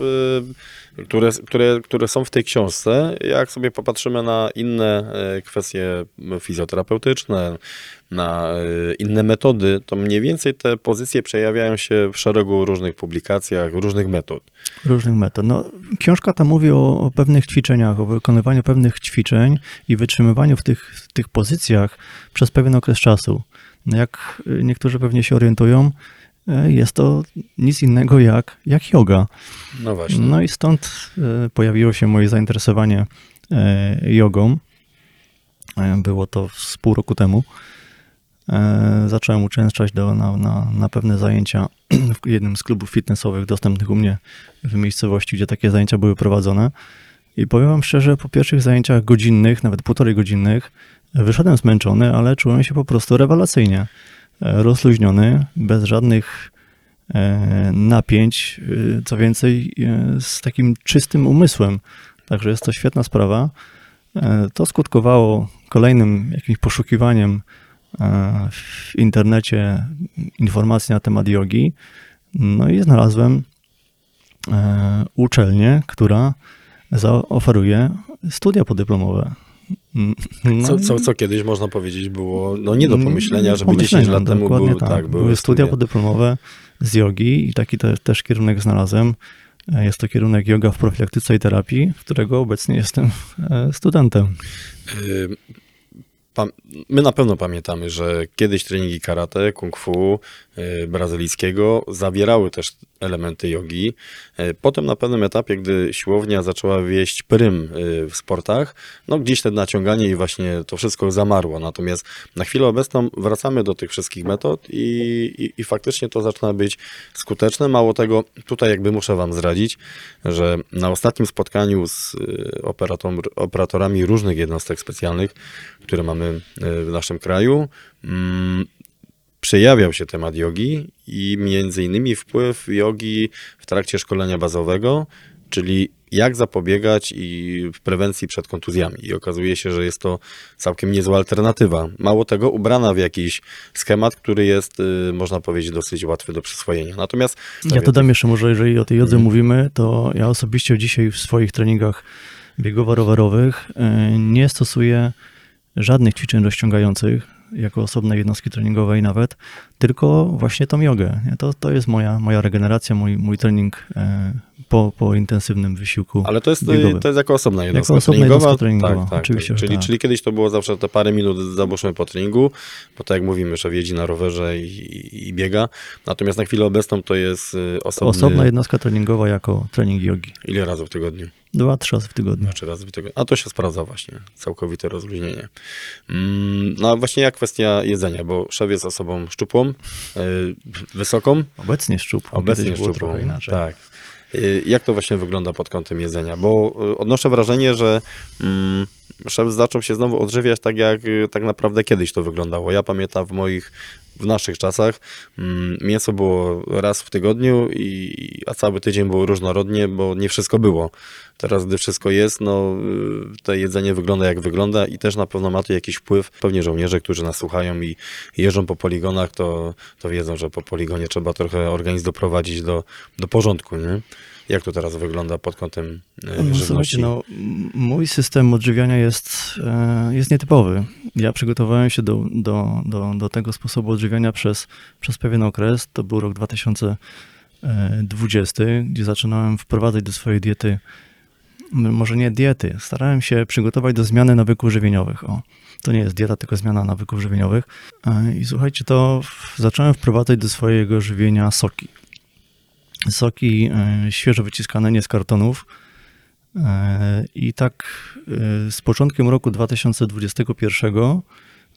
y, które, które, które są w tej książce, jak sobie popatrzymy na inne y, kwestie fizjoterapeutyczne, na y, inne metody, to mniej więcej te pozycje przejawiają się w szeregu różnych publikacjach, różnych metod. różnych metod. No, książka ta mówi o, o pewnych ćwiczeniach, o wykonywaniu pewnych ćwiczeń i wytrzymywaniu w tych, w tych pozycjach przez pewien okres czasu. No jak niektórzy pewnie się orientują, jest to nic innego jak, jak yoga. No właśnie. No i stąd y, pojawiło się moje zainteresowanie y, jogą. Było to z pół roku temu. Zacząłem uczęszczać do, na, na, na pewne zajęcia w jednym z klubów fitnessowych dostępnych u mnie w miejscowości, gdzie takie zajęcia były prowadzone. I powiem wam szczerze, po pierwszych zajęciach godzinnych, nawet półtorej godzinnych, wyszedłem zmęczony, ale czułem się po prostu rewelacyjnie. Rozluźniony, bez żadnych e, napięć, e, co więcej, e, z takim czystym umysłem. Także jest to świetna sprawa. To skutkowało kolejnym jakimś poszukiwaniem w internecie informacji na temat jogi. No i znalazłem uczelnię, która zaoferuje studia podyplomowe. No Co, i- co, co kiedyś można powiedzieć było no nie do pomyślenia, do żeby pomyślenia, 10 lat temu dokładnie były, tak. tak, były studia podyplomowe z jogi i taki te, też kierunek znalazłem. E, Jest to kierunek yoga w profilaktyce i terapii, którego obecnie jestem e, studentem. My na pewno pamiętamy, że kiedyś treningi karate, kung fu, y, brazylijskiego zawierały też elementy jogi. Y, Potem na pewnym etapie, gdy siłownia zaczęła wieść prym y, w sportach, no gdzieś te naciąganie i właśnie to wszystko zamarło. Natomiast na chwilę obecną wracamy do tych wszystkich metod i, i, i faktycznie to zaczyna być skuteczne. Mało tego, tutaj jakby muszę wam zdradzić, że na ostatnim spotkaniu z y, operator, operatorami różnych jednostek specjalnych, które mamy w naszym kraju, mm, przejawiał się temat jogi i między innymi wpływ jogi w trakcie szkolenia bazowego, czyli jak zapobiegać i w prewencji przed kontuzjami. I okazuje się, że jest to całkiem niezła alternatywa. Mało tego, ubrana w jakiś schemat, który jest, y, można powiedzieć, dosyć łatwy do przyswojenia. Natomiast Ja dodam jeszcze może, jeżeli o tej jodze Mhm. mówimy, to ja osobiście dzisiaj w swoich treningach biegowo-rowerowych e, nie stosuję żadnych ćwiczeń rozciągających jako osobnej jednostki treningowej nawet, tylko właśnie tą jogę. To, to jest moja, moja regeneracja, mój, mój trening e, po, po intensywnym wysiłku Ale to jest, biegowym. to jest jako osobna jednostka osobna treningowa. jednostka treningowa, Tak, tak, oczywiście, tak. Czyli, tak. czyli, kiedyś to było zawsze te parę minut zabóżmy po treningu, bo tak jak mówimy, że jeździ na rowerze i, i biega. Natomiast na chwilę obecną to jest y, osobny... Osobna jednostka treningowa jako trening jogi. Ile razy w tygodniu? Dwa, trzy razy w tygodniu. Trzy razy w tygodniu. A to się sprawdza właśnie, całkowite rozluźnienie. Mm, No a właśnie jak kwestia jedzenia, bo szef jest osobą szczupłą, y, wysoką, Obecnie szczupł. Obecnie kiedyś szczupłą. trochę inaczej. Tak. Y, Jak to właśnie wygląda pod kątem jedzenia? Bo y, odnoszę wrażenie, że mm, szef zaczął się znowu odżywiać tak, jak tak naprawdę kiedyś to wyglądało. Ja pamiętam w moich, w naszych czasach mm, mięso było raz w tygodniu, i, a cały tydzień było różnorodnie, bo nie wszystko było. Teraz, gdy wszystko jest, no y, to jedzenie wygląda jak wygląda i też na pewno ma to jakiś wpływ. Pewnie żołnierze, którzy nas słuchają i jeżdżą po poligonach, to, to wiedzą, że po poligonie trzeba trochę organizm doprowadzić do, do porządku, nie? Jak to teraz wygląda pod kątem y, No, żywności? no, mój system odżywiania jest, e, jest nietypowy. Ja przygotowałem się do, do, do, do tego sposobu odżywiania przez, przez pewien okres. To był rok 2020, gdzie zaczynałem wprowadzać do swojej diety, może nie diety, starałem się przygotować do zmiany nawyków żywieniowych. O, to nie jest dieta, tylko zmiana nawyków żywieniowych. E, I słuchajcie, to zacząłem wprowadzać do swojego żywienia soki. Soki e, świeżo wyciskane, nie z kartonów. E, I tak z początkiem roku 2021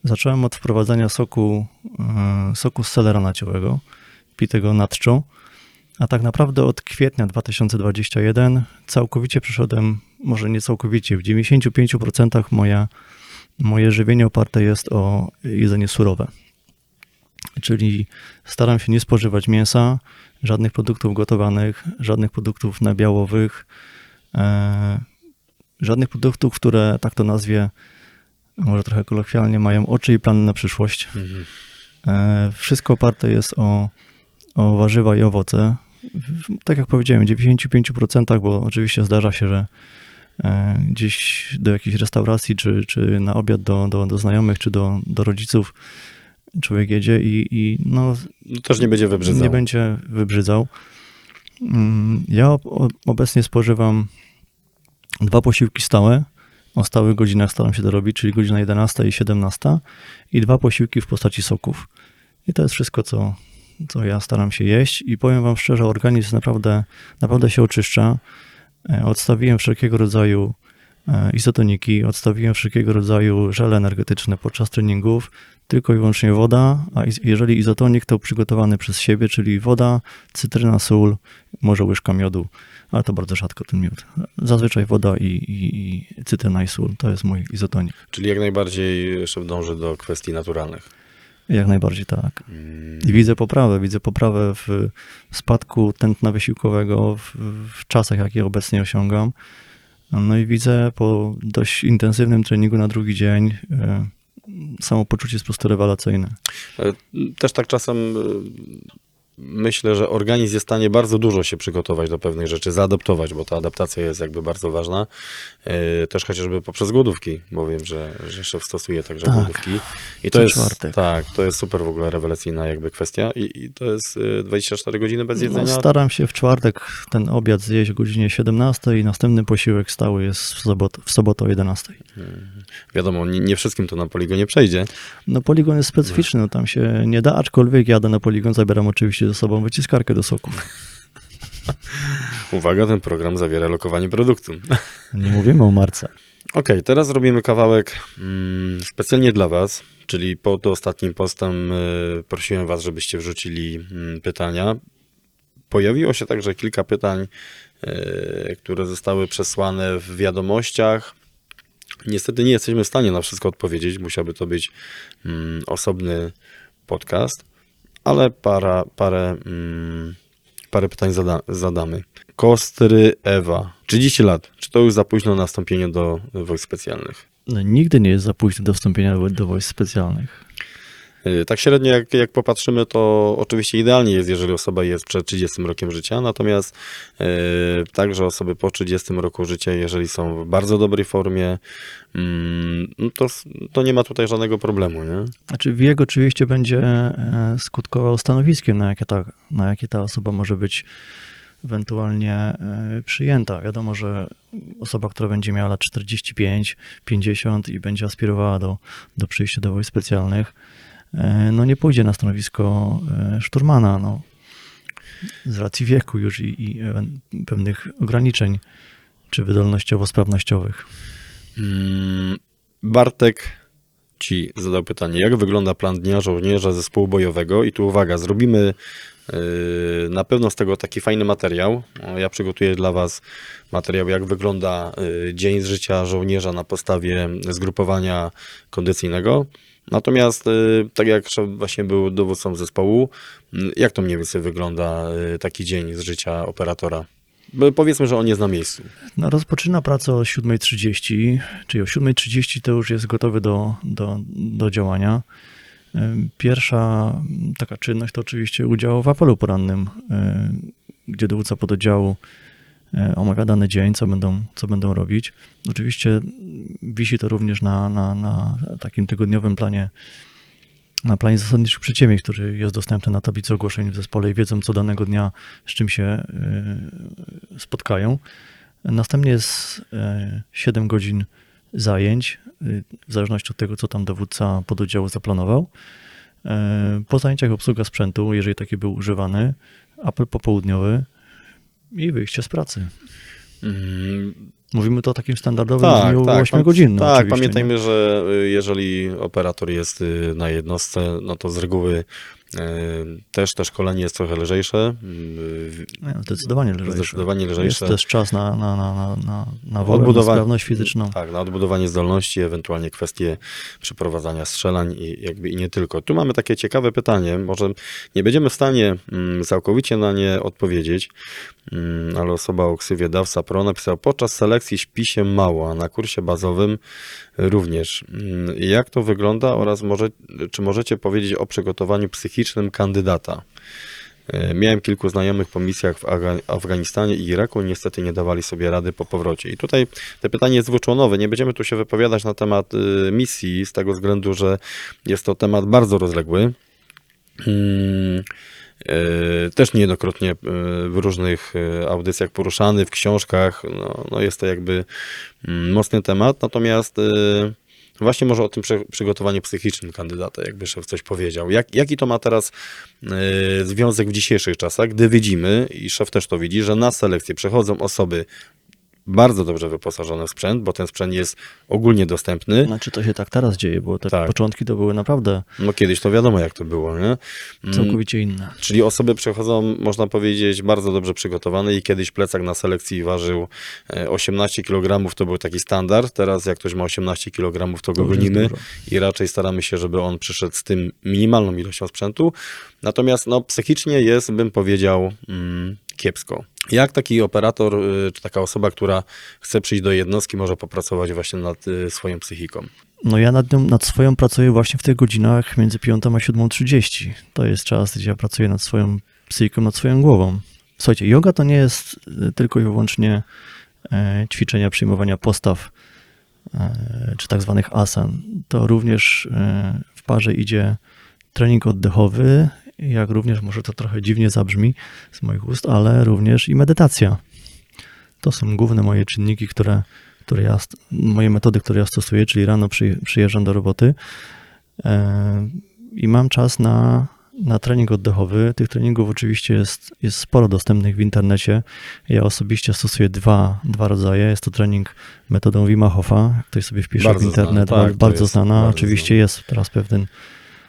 zacząłem od wprowadzania soku, soku z selera naciowego, pitego nadczą. A tak naprawdę od kwietnia 2021 całkowicie przeszedłem, może nie całkowicie, w 95% moja, moje żywienie oparte jest o jedzenie surowe. Czyli staram się nie spożywać mięsa, żadnych produktów gotowanych, żadnych produktów nabiałowych, e, żadnych produktów, które, tak to nazwie, może trochę kolokwialnie, mają oczy i plany na przyszłość. Mhm. E, wszystko oparte jest o, o warzywa i owoce. Tak jak powiedziałem, w 95%, bo oczywiście zdarza się, że e, gdzieś do jakiejś restauracji, czy, czy na obiad do, do, do znajomych, czy do, do rodziców człowiek jedzie i, i no, No, też nie będzie wybrzydzał. nie będzie wybrzydzał. Mm, Ja ob- ob- obecnie spożywam dwa posiłki stałe. O stałych godzinach staram się to robić, czyli godzina 11 i 17 i dwa posiłki w postaci soków. I to jest wszystko, co, co ja staram się jeść i powiem wam szczerze, organizm naprawdę, naprawdę się oczyszcza. E, Odstawiłem wszelkiego rodzaju e, izotoniki, odstawiłem wszelkiego rodzaju żele energetyczne podczas treningów, tylko i wyłącznie woda, a jeżeli izotonik to przygotowany przez siebie, czyli woda, cytryna, sól, może łyżka miodu, ale to bardzo rzadko ten miód. Zazwyczaj woda i, i, i cytryna i sól, to jest mój izotonik. Czyli jak najbardziej szef dąży do kwestii naturalnych. Jak najbardziej tak. Mm, I widzę poprawę, widzę poprawę w spadku tętna wysiłkowego w, w czasach, jakie obecnie osiągam. No i widzę po dość intensywnym treningu na drugi dzień e, samopoczucie jest po prostu rewelacyjne. E, Też tak czasem e, myślę, że organizm jest w stanie bardzo dużo się przygotować do pewnych rzeczy, zaadaptować, bo ta adaptacja jest jakby bardzo ważna. E, Też chociażby poprzez głodówki, bo wiem, że, że szef stosuje także Tak. głodówki. I to jest, czwartek. tak, to jest super w ogóle rewelacyjna jakby kwestia i, i to jest e, 24 godziny bez jedzenia. No, staram się w czwartek ten obiad zjeść o godzinie 17 i następny posiłek stały jest w sobotę, w sobotę o 11. Wiadomo, nie, nie wszystkim to na poligonie przejdzie. No poligon jest specyficzny, no tam się nie da, aczkolwiek jadę na poligon, zabieram oczywiście ze sobą wyciskarkę do soków. Uwaga, ten program zawiera lokowanie produktu. Nie mówimy o marce. Okej, teraz zrobimy kawałek mm, specjalnie dla Was, czyli pod ostatnim postem y, prosiłem Was, żebyście wrzucili mm, pytania. Pojawiło się także kilka pytań, y, które zostały przesłane w wiadomościach. Niestety nie jesteśmy w stanie na wszystko odpowiedzieć, musiałby to być mm, osobny podcast, ale para, parę, mm, parę pytań zada, zadamy. Kostry Ewa, 30 lat. Czy to już za późno na wstąpienie do wojsk specjalnych? No, nigdy nie jest za późno do wstąpienia do, wojsk specjalnych. Yy, Tak średnio jak, jak popatrzymy, to oczywiście idealnie jest, jeżeli osoba jest przed 30 rokiem życia, natomiast yy, także osoby po 30 roku życia, jeżeli są w bardzo dobrej formie, no to, to nie ma tutaj żadnego problemu, nie? Znaczy wiek oczywiście będzie e, skutkował stanowiskiem, na jakie ta, na jakie ta osoba może być ewentualnie e, przyjęta. Wiadomo, że osoba, która będzie miała lat 45, 50 i będzie aspirowała do, do przyjścia do wojsk specjalnych, no nie pójdzie na stanowisko e, szturmana, no, z racji wieku już i, i e, pewnych ograniczeń, czy wydolnościowo-sprawnościowych. Mm, Bartek ci zadał pytanie, jak wygląda plan dnia żołnierza zespołu bojowego? I tu uwaga, zrobimy yy, na pewno z tego taki fajny materiał. Ja przygotuję dla Was materiał, jak wygląda dzień z życia żołnierza na podstawie zgrupowania kondycyjnego. Natomiast, yy, tak jak właśnie był dowódcą zespołu, yy, jak to mniej więcej wygląda yy, taki dzień z życia operatora? Bo Powiedzmy, że on jest na miejscu. No, rozpoczyna pracę o 7.30, czyli o 7.30 to już jest gotowy do, do, do działania. Pierwsza taka czynność to oczywiście udział w apelu porannym, y, gdzie dowódca pododdziału y, omawia dany dzień, co będą, co będą robić. Oczywiście wisi to również na, na, na takim tygodniowym planie na planie zasadniczych przedsięwzięć, który jest dostępny na tablicy ogłoszeń w zespole i wiedzą co danego dnia, z czym się y, spotkają. Następnie jest e, 7 godzin zajęć, w zależności od tego, co tam dowódca pododdziału zaplanował. E, Po zajęciach obsługa sprzętu, jeżeli taki był używany, apel popołudniowy i wyjście z pracy. Mm, Mówimy to o takim standardowym Tak, dniu tak. 8 godzinnym. Tak, pamiętajmy, nie? że y, jeżeli operator jest y, na jednostce, no to z reguły też te szkolenie jest trochę lżejsze. Nie, Zdecydowanie lżejsze. Zdecydowanie Jest lżejsze. też czas na, na, na, na, na, na wolę, na Odbudowa- sprawność fizyczną. Tak, na odbudowanie zdolności, ewentualnie kwestie przeprowadzania strzelań i jakby i nie tylko. Tu mamy takie ciekawe pytanie, może nie będziemy w stanie mm, całkowicie na nie odpowiedzieć, mm, ale osoba o ksywie Dawsa Pro napisała, podczas selekcji śpi się mało, a na kursie bazowym również. Mm, Jak to wygląda oraz może, czy możecie powiedzieć o przygotowaniu psychicznym kandydata? E, Miałem kilku znajomych po misjach w Afganistanie i Iraku, niestety nie dawali sobie rady po powrocie. I tutaj to pytanie jest dwuczłonowe. Nie będziemy tu się wypowiadać na temat y, misji, z tego względu, że jest to temat bardzo rozległy. Mm, e, Też niejednokrotnie e, w różnych e, audycjach poruszany, w książkach. No, no jest to jakby mm, mocny temat. Natomiast e, właśnie może o tym przy, przygotowaniu psychicznym kandydata, jakby szef coś powiedział. Jak, jaki to ma teraz e, związek w dzisiejszych czasach, gdy widzimy, i szef też to widzi, że na selekcję przechodzą osoby bardzo dobrze wyposażone w sprzęt, bo ten sprzęt jest ogólnie dostępny. Znaczy to się tak teraz dzieje, bo te Tak. początki to były naprawdę No kiedyś to wiadomo, jak to było, nie? Mm, całkowicie inne. Czyli osoby przechodzą, można powiedzieć, bardzo dobrze przygotowane i kiedyś plecak na selekcji ważył e, 18 kg, to był taki standard. Teraz jak ktoś ma 18 kg, to go jest gonimy i raczej staramy się, żeby on przyszedł z tym minimalną ilością sprzętu. Natomiast no, psychicznie jest, bym powiedział, mm, kiepsko. Jak taki operator, y, czy taka osoba, która chce przyjść do jednostki, może popracować właśnie nad y, swoją psychiką? No ja nad, nią, nad swoją pracuję właśnie w tych godzinach między 5 a 7.30. To jest czas, gdzie ja pracuję nad swoją psychiką, nad swoją głową. Słuchajcie, yoga to nie jest y, tylko i wyłącznie e, ćwiczenia przyjmowania postaw, e, czy tak zwanych asan. To również e, w parze idzie trening oddechowy, jak również, może to trochę dziwnie zabrzmi z moich ust, ale również i medytacja. To są główne moje czynniki, które, które ja, moje metody, które ja stosuję, czyli rano przy, przyjeżdżam do roboty e, i mam czas na, na trening oddechowy. Tych treningów oczywiście jest, jest sporo dostępnych w internecie. Ja osobiście stosuję dwa, dwa rodzaje. Jest to trening metodą Wima Hofa. Ktoś sobie wpisze Bardzo w internet, tak, bardzo jest znana. bardzo oczywiście jest teraz pewien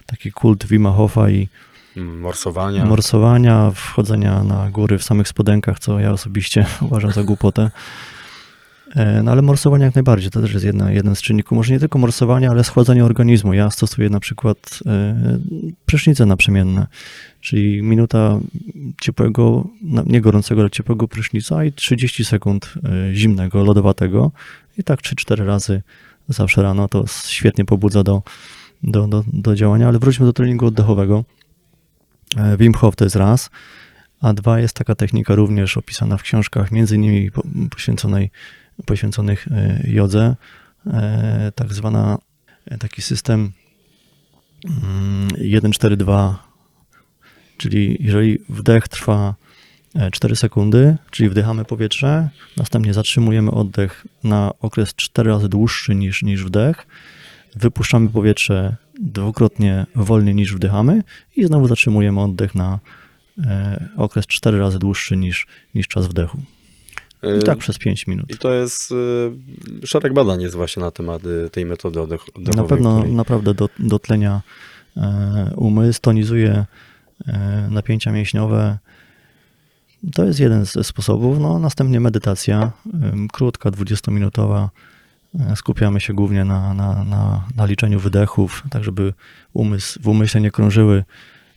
taki kult Wima Hofa i Morsowania? morsowania, wchodzenia na góry w samych spodenkach, co ja osobiście uważam za głupotę. E, No ale morsowanie jak najbardziej, to też jest jedna, jeden z czynników. Może nie tylko morsowanie, ale schładzanie organizmu. Ja stosuję na przykład e, prysznice naprzemienne, czyli minuta ciepłego, nie gorącego, ale ciepłego prysznica i 30 sekund e, zimnego, lodowatego. I tak 3-4 razy zawsze rano. To świetnie pobudza do, do, do, do działania, ale wróćmy do treningu oddechowego. E, Wim Hof to jest raz, a dwa jest taka technika również opisana w książkach, między innymi po- poświęconej, poświęconych e, jodze, e, tak zwana, taki system mm, 1-4-2, czyli jeżeli wdech trwa e, 4 sekundy, czyli wdychamy powietrze, następnie zatrzymujemy oddech na okres 4 razy dłuższy niż, niż wdech, wypuszczamy powietrze dwukrotnie wolniej niż wdychamy i znowu zatrzymujemy oddech na e, okres 4 razy dłuższy niż, niż czas wdechu. I Y, tak przez 5 minut. I to jest y, szereg badań jest właśnie na temat tej metody oddech, oddechowej. Na pewno której- naprawdę do, dotlenia e, umysł, tonizuje e, napięcia mięśniowe. To jest jeden ze sposobów. No, następnie medytacja, krótka, 20-minutowa. E, Skupiamy się głównie na, na, na, na liczeniu wydechów, tak żeby umysł, w umyśle nie krążyły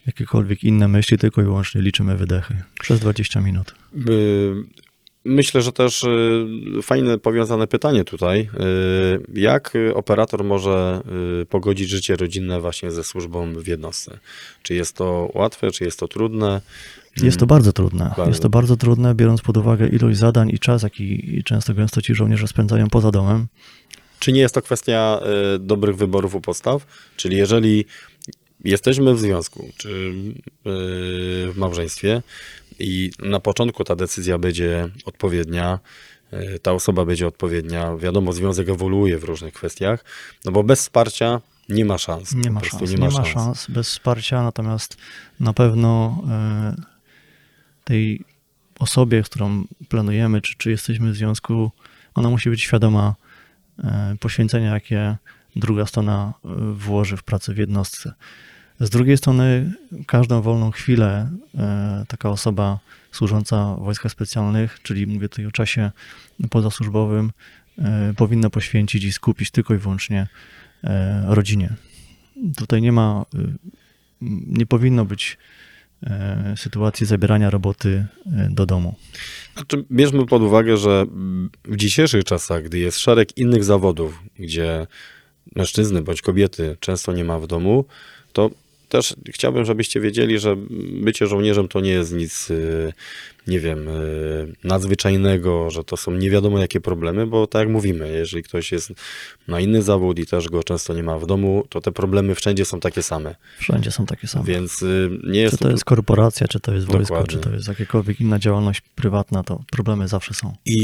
jakiekolwiek inne myśli, tylko i wyłącznie liczymy wydechy przez 20 minut. Myślę, że też y, fajne powiązane pytanie tutaj. Y, Jak operator może y, pogodzić życie rodzinne właśnie ze służbą w jednostce? Czy jest to łatwe, czy jest to trudne? Jest to bardzo trudne. Bardzo. Jest to bardzo trudne, biorąc pod uwagę ilość zadań i czas, jaki często gęsto ci żołnierze spędzają poza domem. Czy nie jest to kwestia y, dobrych wyborów u podstaw? Czyli jeżeli jesteśmy w związku, czy y, w małżeństwie i na początku ta decyzja będzie odpowiednia, y, ta osoba będzie odpowiednia, wiadomo, związek ewoluuje w różnych kwestiach, no bo bez wsparcia nie ma szans. Nie ma szans. Nie ma, szans bez wsparcia, natomiast na pewno e, tej osobie, z którą planujemy, czy, czy jesteśmy w związku, ona musi być świadoma e, poświęcenia, jakie druga strona e, włoży w pracę w jednostce. Z drugiej strony, każdą wolną chwilę e, taka osoba służąca w wojskach specjalnych, czyli mówię tutaj o czasie pozasłużbowym, powinna poświęcić i skupić tylko i wyłącznie rodzinie. Tutaj nie ma, nie powinno być e, sytuacji zabierania roboty e, do domu. Znaczy, bierzmy pod uwagę, że w dzisiejszych czasach, gdy jest szereg innych zawodów, gdzie mężczyzny bądź kobiety często nie ma w domu, to też chciałbym, żebyście wiedzieli, że bycie żołnierzem to nie jest nic, y, nie wiem, y, nadzwyczajnego, że to są nie wiadomo jakie problemy, bo tak jak mówimy, jeżeli ktoś jest na inny zawód i też go często nie ma w domu, to te problemy wszędzie są takie same. Wszędzie są takie same. Więc y, nie jest Czy to jest korporacja, czy to jest wojsko, Dokładnie. czy to jest jakakolwiek inna działalność prywatna, to problemy zawsze są. I,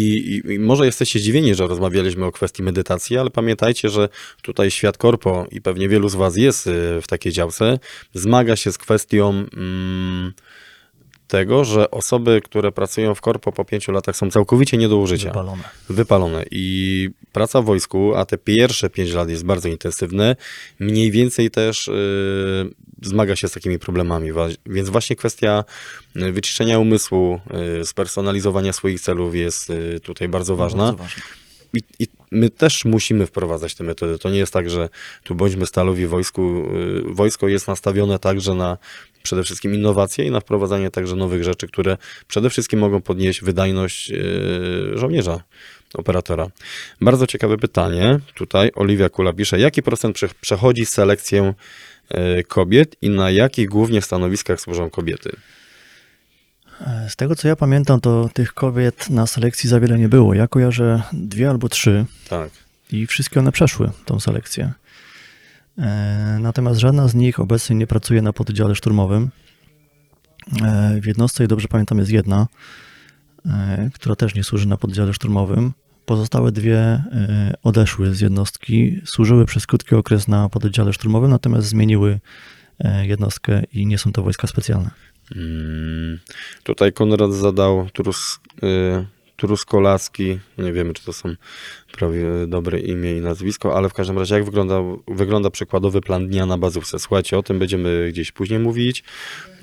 i, I może jesteście zdziwieni, że rozmawialiśmy o kwestii medytacji, ale pamiętajcie, że tutaj świat korpo i pewnie wielu z Was jest y, w takiej działce, zmaga się z kwestią mm, tego, że osoby, które pracują w korpo po pięciu latach są całkowicie nie do użycia. Wypalone. Wypalone. I praca w wojsku, a te pierwsze pięć lat jest bardzo intensywne, mniej więcej też y, zmaga się z takimi problemami. Więc właśnie kwestia y, wyciszenia umysłu, y, spersonalizowania swoich celów jest y, tutaj bardzo ważna. Bardzo ważne. I, I my też musimy wprowadzać te metody. To nie jest tak, że tu bądźmy stalowi wojsku. Wojsko jest nastawione także na przede wszystkim innowacje i na wprowadzanie także nowych rzeczy, które przede wszystkim mogą podnieść wydajność y, żołnierza, operatora. Bardzo ciekawe pytanie. Tutaj Oliwia Kula pisze, jaki procent prze- przechodzi selekcję y, kobiet i na jakich głównie stanowiskach służą kobiety? E, Z tego co ja pamiętam, to tych kobiet na selekcji za wiele nie było. Ja kojarzę dwie albo trzy Tak. i wszystkie one przeszły tą selekcję. E, Natomiast żadna z nich obecnie nie pracuje na pododdziale szturmowym. E, W jednostce, dobrze pamiętam, jest jedna, e, która też nie służy na pododdziale szturmowym. Pozostałe dwie odeszły z jednostki, służyły przez krótki okres na pododdziale szturmowym, natomiast zmieniły jednostkę i nie są to wojska specjalne. Mm, Tutaj Konrad zadał trus, y, Truskolaski. Nie wiemy, czy to są prawie dobre imię i nazwisko, ale w każdym razie jak wygląda, wygląda przykładowy plan dnia na bazówce? Słuchajcie, o tym będziemy gdzieś później mówić.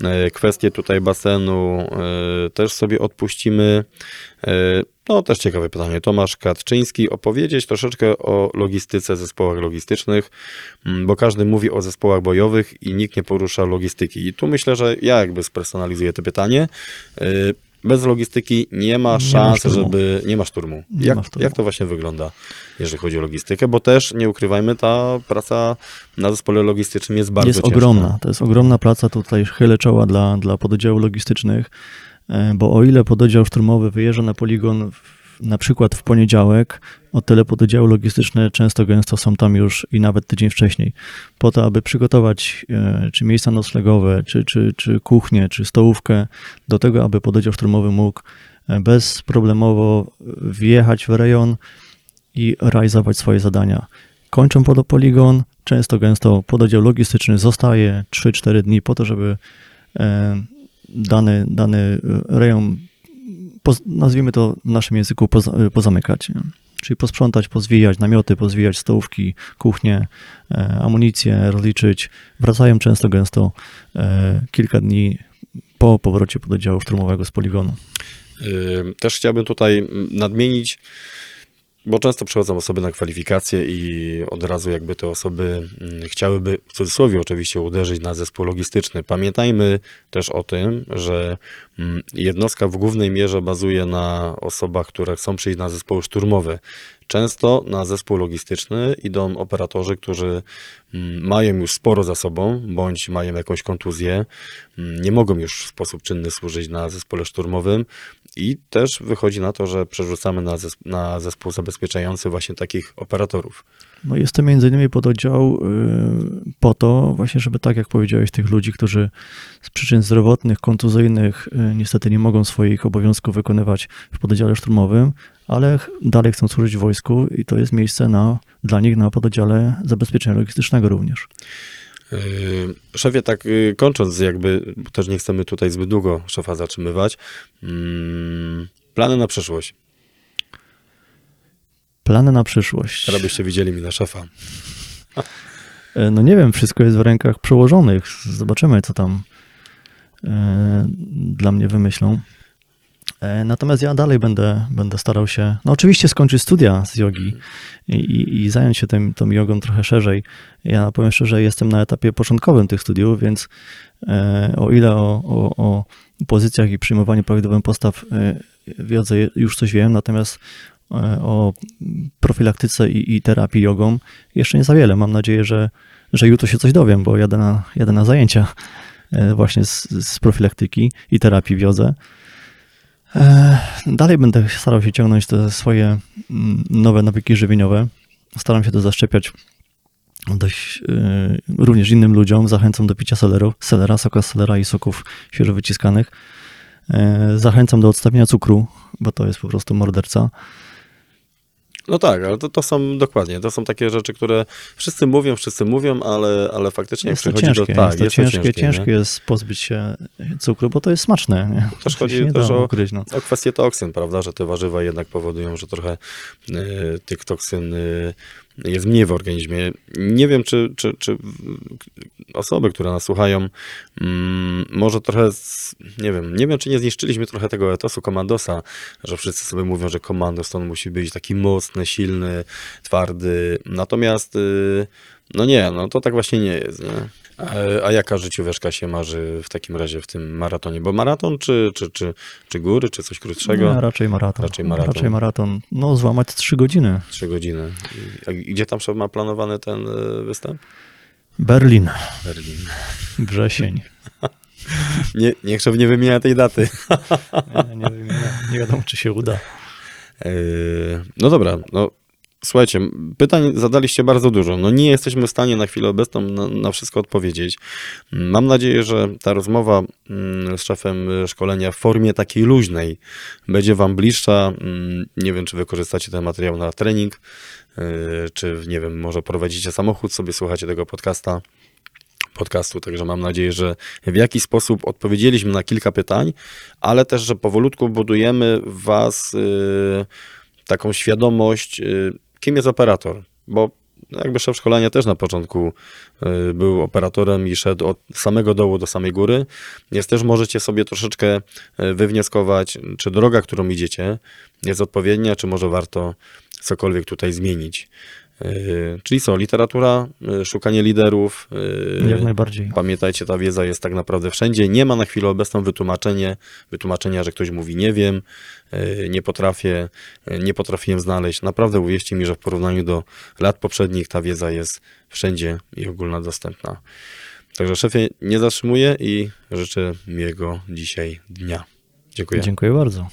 E, Kwestie tutaj basenu e, też sobie odpuścimy. E, No, też ciekawe pytanie. Tomasz Katczyński, opowiedzieć troszeczkę o logistyce, zespołach logistycznych, mm, bo każdy mówi o zespołach bojowych i nikt nie porusza logistyki. I tu myślę, że ja jakby spersonalizuję to pytanie. Bez logistyki nie ma Nie ma szans, szturmu. żeby. Nie ma szturmu. Nie jak, ma szturmu. jak to właśnie wygląda, jeżeli chodzi o logistykę? Bo też nie ukrywajmy, ta praca na zespole logistycznym jest bardzo jest ciężka. ogromna. To jest ogromna praca. Tutaj chylę czoła dla, dla pododdziałów logistycznych, e, bo o ile pododdział szturmowy wyjeżdża na poligon w, na przykład w poniedziałek, o tyle pododdziały logistyczne często gęsto są tam już i nawet tydzień wcześniej, po to, aby przygotować e, czy miejsca noclegowe, czy, czy, czy kuchnię, czy stołówkę do tego, aby pododdział szturmowy mógł e, bezproblemowo wjechać w rejon i realizować swoje zadania. Kończą podopoligon, często gęsto pododdział logistyczny zostaje 3-4 dni po to, żeby e, dany, dany rejon, nazwijmy to w naszym języku, poza, pozamykać. Czyli posprzątać, pozwijać namioty, pozwijać stołówki, kuchnie, e, amunicję, rozliczyć. Wracają często gęsto e, kilka dni po powrocie pododdziału szturmowego z poligonu. Y, Też chciałbym tutaj mm, nadmienić, bo często przychodzą osoby na kwalifikacje i od razu jakby te osoby mm, chciałyby, w cudzysłowie oczywiście, uderzyć na zespół logistyczny. Pamiętajmy też o tym, że mm, jednostka w głównej mierze bazuje na osobach, które chcą przyjść na zespoły szturmowe. Często na zespół logistyczny idą operatorzy, którzy mm, mają już sporo za sobą, bądź mają jakąś kontuzję, nie mogą już w sposób czynny służyć na zespole szturmowym i też wychodzi na to, że przerzucamy na, na zespół zabezpieczający właśnie takich operatorów. No jest to między innymi pododdział y, po to właśnie, żeby tak jak powiedziałeś, tych ludzi, którzy z przyczyn zdrowotnych, kontuzyjnych y, niestety nie mogą swoich obowiązków wykonywać w pododdziale szturmowym, ale dalej chcą służyć wojsku i to jest miejsce na, dla nich na pododdziale zabezpieczenia logistycznego również. Yy, Szefie, tak yy, kończąc jakby, bo też nie chcemy tutaj zbyt długo szefa zatrzymywać, mm, plany na przyszłość. Plany na przyszłość. Teraz byście widzieli mi na szefa. E, No nie wiem, wszystko jest w rękach przełożonych. Zobaczymy, co tam e, dla mnie wymyślą. E, Natomiast ja dalej będę, będę starał się, no oczywiście skończyć studia z jogi i, i, i zająć się tym, tą jogą trochę szerzej. Ja powiem szczerze, jestem na etapie początkowym tych studiów, więc e, o ile o, o, o pozycjach i przyjmowaniu prawidłowym postaw e, wiedzę, już coś wiem, natomiast o profilaktyce i, i terapii jogą jeszcze nie za wiele. Mam nadzieję, że, że jutro się coś dowiem, bo jadę na, jadę na zajęcia właśnie z, z profilaktyki i terapii w jodze. E, Dalej będę starał się ciągnąć te swoje mm, nowe nawyki żywieniowe. Staram się to zaszczepiać dość e, również innym ludziom. Zachęcam do picia seleru, selera, soka selera i soków świeżo wyciskanych. E, Zachęcam do odstawienia cukru, bo to jest po prostu morderca. No tak, ale to, to są dokładnie, to są takie rzeczy, które wszyscy mówią, wszyscy mówią, ale, ale faktycznie Jest przychodzi ciężkie, do... Tak, jest to ciężkie, nie? ciężkie jest pozbyć się cukru, bo to jest smaczne. Nie? Też To chodzi też o- ukryć, no. O kwestię toksyn, prawda, że te warzywa jednak powodują, że trochę y, tych toksyn y, jest mniej w organizmie. Nie wiem, czy, czy, czy osoby, które nas słuchają, mm, może trochę, nie wiem, nie wiem, czy nie zniszczyliśmy trochę tego etosu komandosa, że wszyscy sobie mówią, że komandos to on musi być taki mocny, silny, twardy. Natomiast, y, no nie, no to tak właśnie nie jest, nie? A, a jaka życióweczka się marzy w takim razie w tym maratonie? Bo maraton, czy, czy, czy, czy góry, czy coś krótszego? Nie, raczej maraton. Raczej maraton. Raczej maraton. No, złamać trzy godziny. Trzy godziny. A gdzie tam ma planowany ten y, występ? Berlin, Berlin. wrzesień. Nie, niech szef nie wymienia tej daty. Nie, nie, wiem, nie, wiadomo, czy się uda. Yy, No dobra, no słuchajcie, pytań zadaliście bardzo dużo. No nie jesteśmy w stanie na chwilę obecną na, na wszystko odpowiedzieć. Mam nadzieję, że ta rozmowa mm, z szefem szkolenia w formie takiej luźnej będzie wam bliższa. Mm, Nie wiem, czy wykorzystacie ten materiał na trening, yy, czy nie wiem, może prowadzicie samochód, sobie słuchacie tego podcasta podcastu, także mam nadzieję, że w jakiś sposób odpowiedzieliśmy na kilka pytań, ale też, że powolutku budujemy w Was y, taką świadomość, y, kim jest operator, bo jakby szef szkolenia też na początku y, był operatorem i szedł od samego dołu do samej góry, więc też możecie sobie troszeczkę y, wywnioskować, czy droga, którą idziecie, jest odpowiednia, czy może warto cokolwiek tutaj zmienić. E, czyli co, literatura, e, szukanie liderów. E, Jak najbardziej. Pamiętajcie, ta wiedza jest tak naprawdę wszędzie. Nie ma na chwilę obecną wytłumaczenie, wytłumaczenia, że ktoś mówi nie wiem, nie potrafię, nie potrafiłem znaleźć. Naprawdę uwierzcie mi, że w porównaniu do lat poprzednich ta wiedza jest wszędzie i ogólna dostępna. Także szefie, nie zatrzymuję i życzę miłego dzisiaj dnia. Dziękuję. Dziękuję bardzo.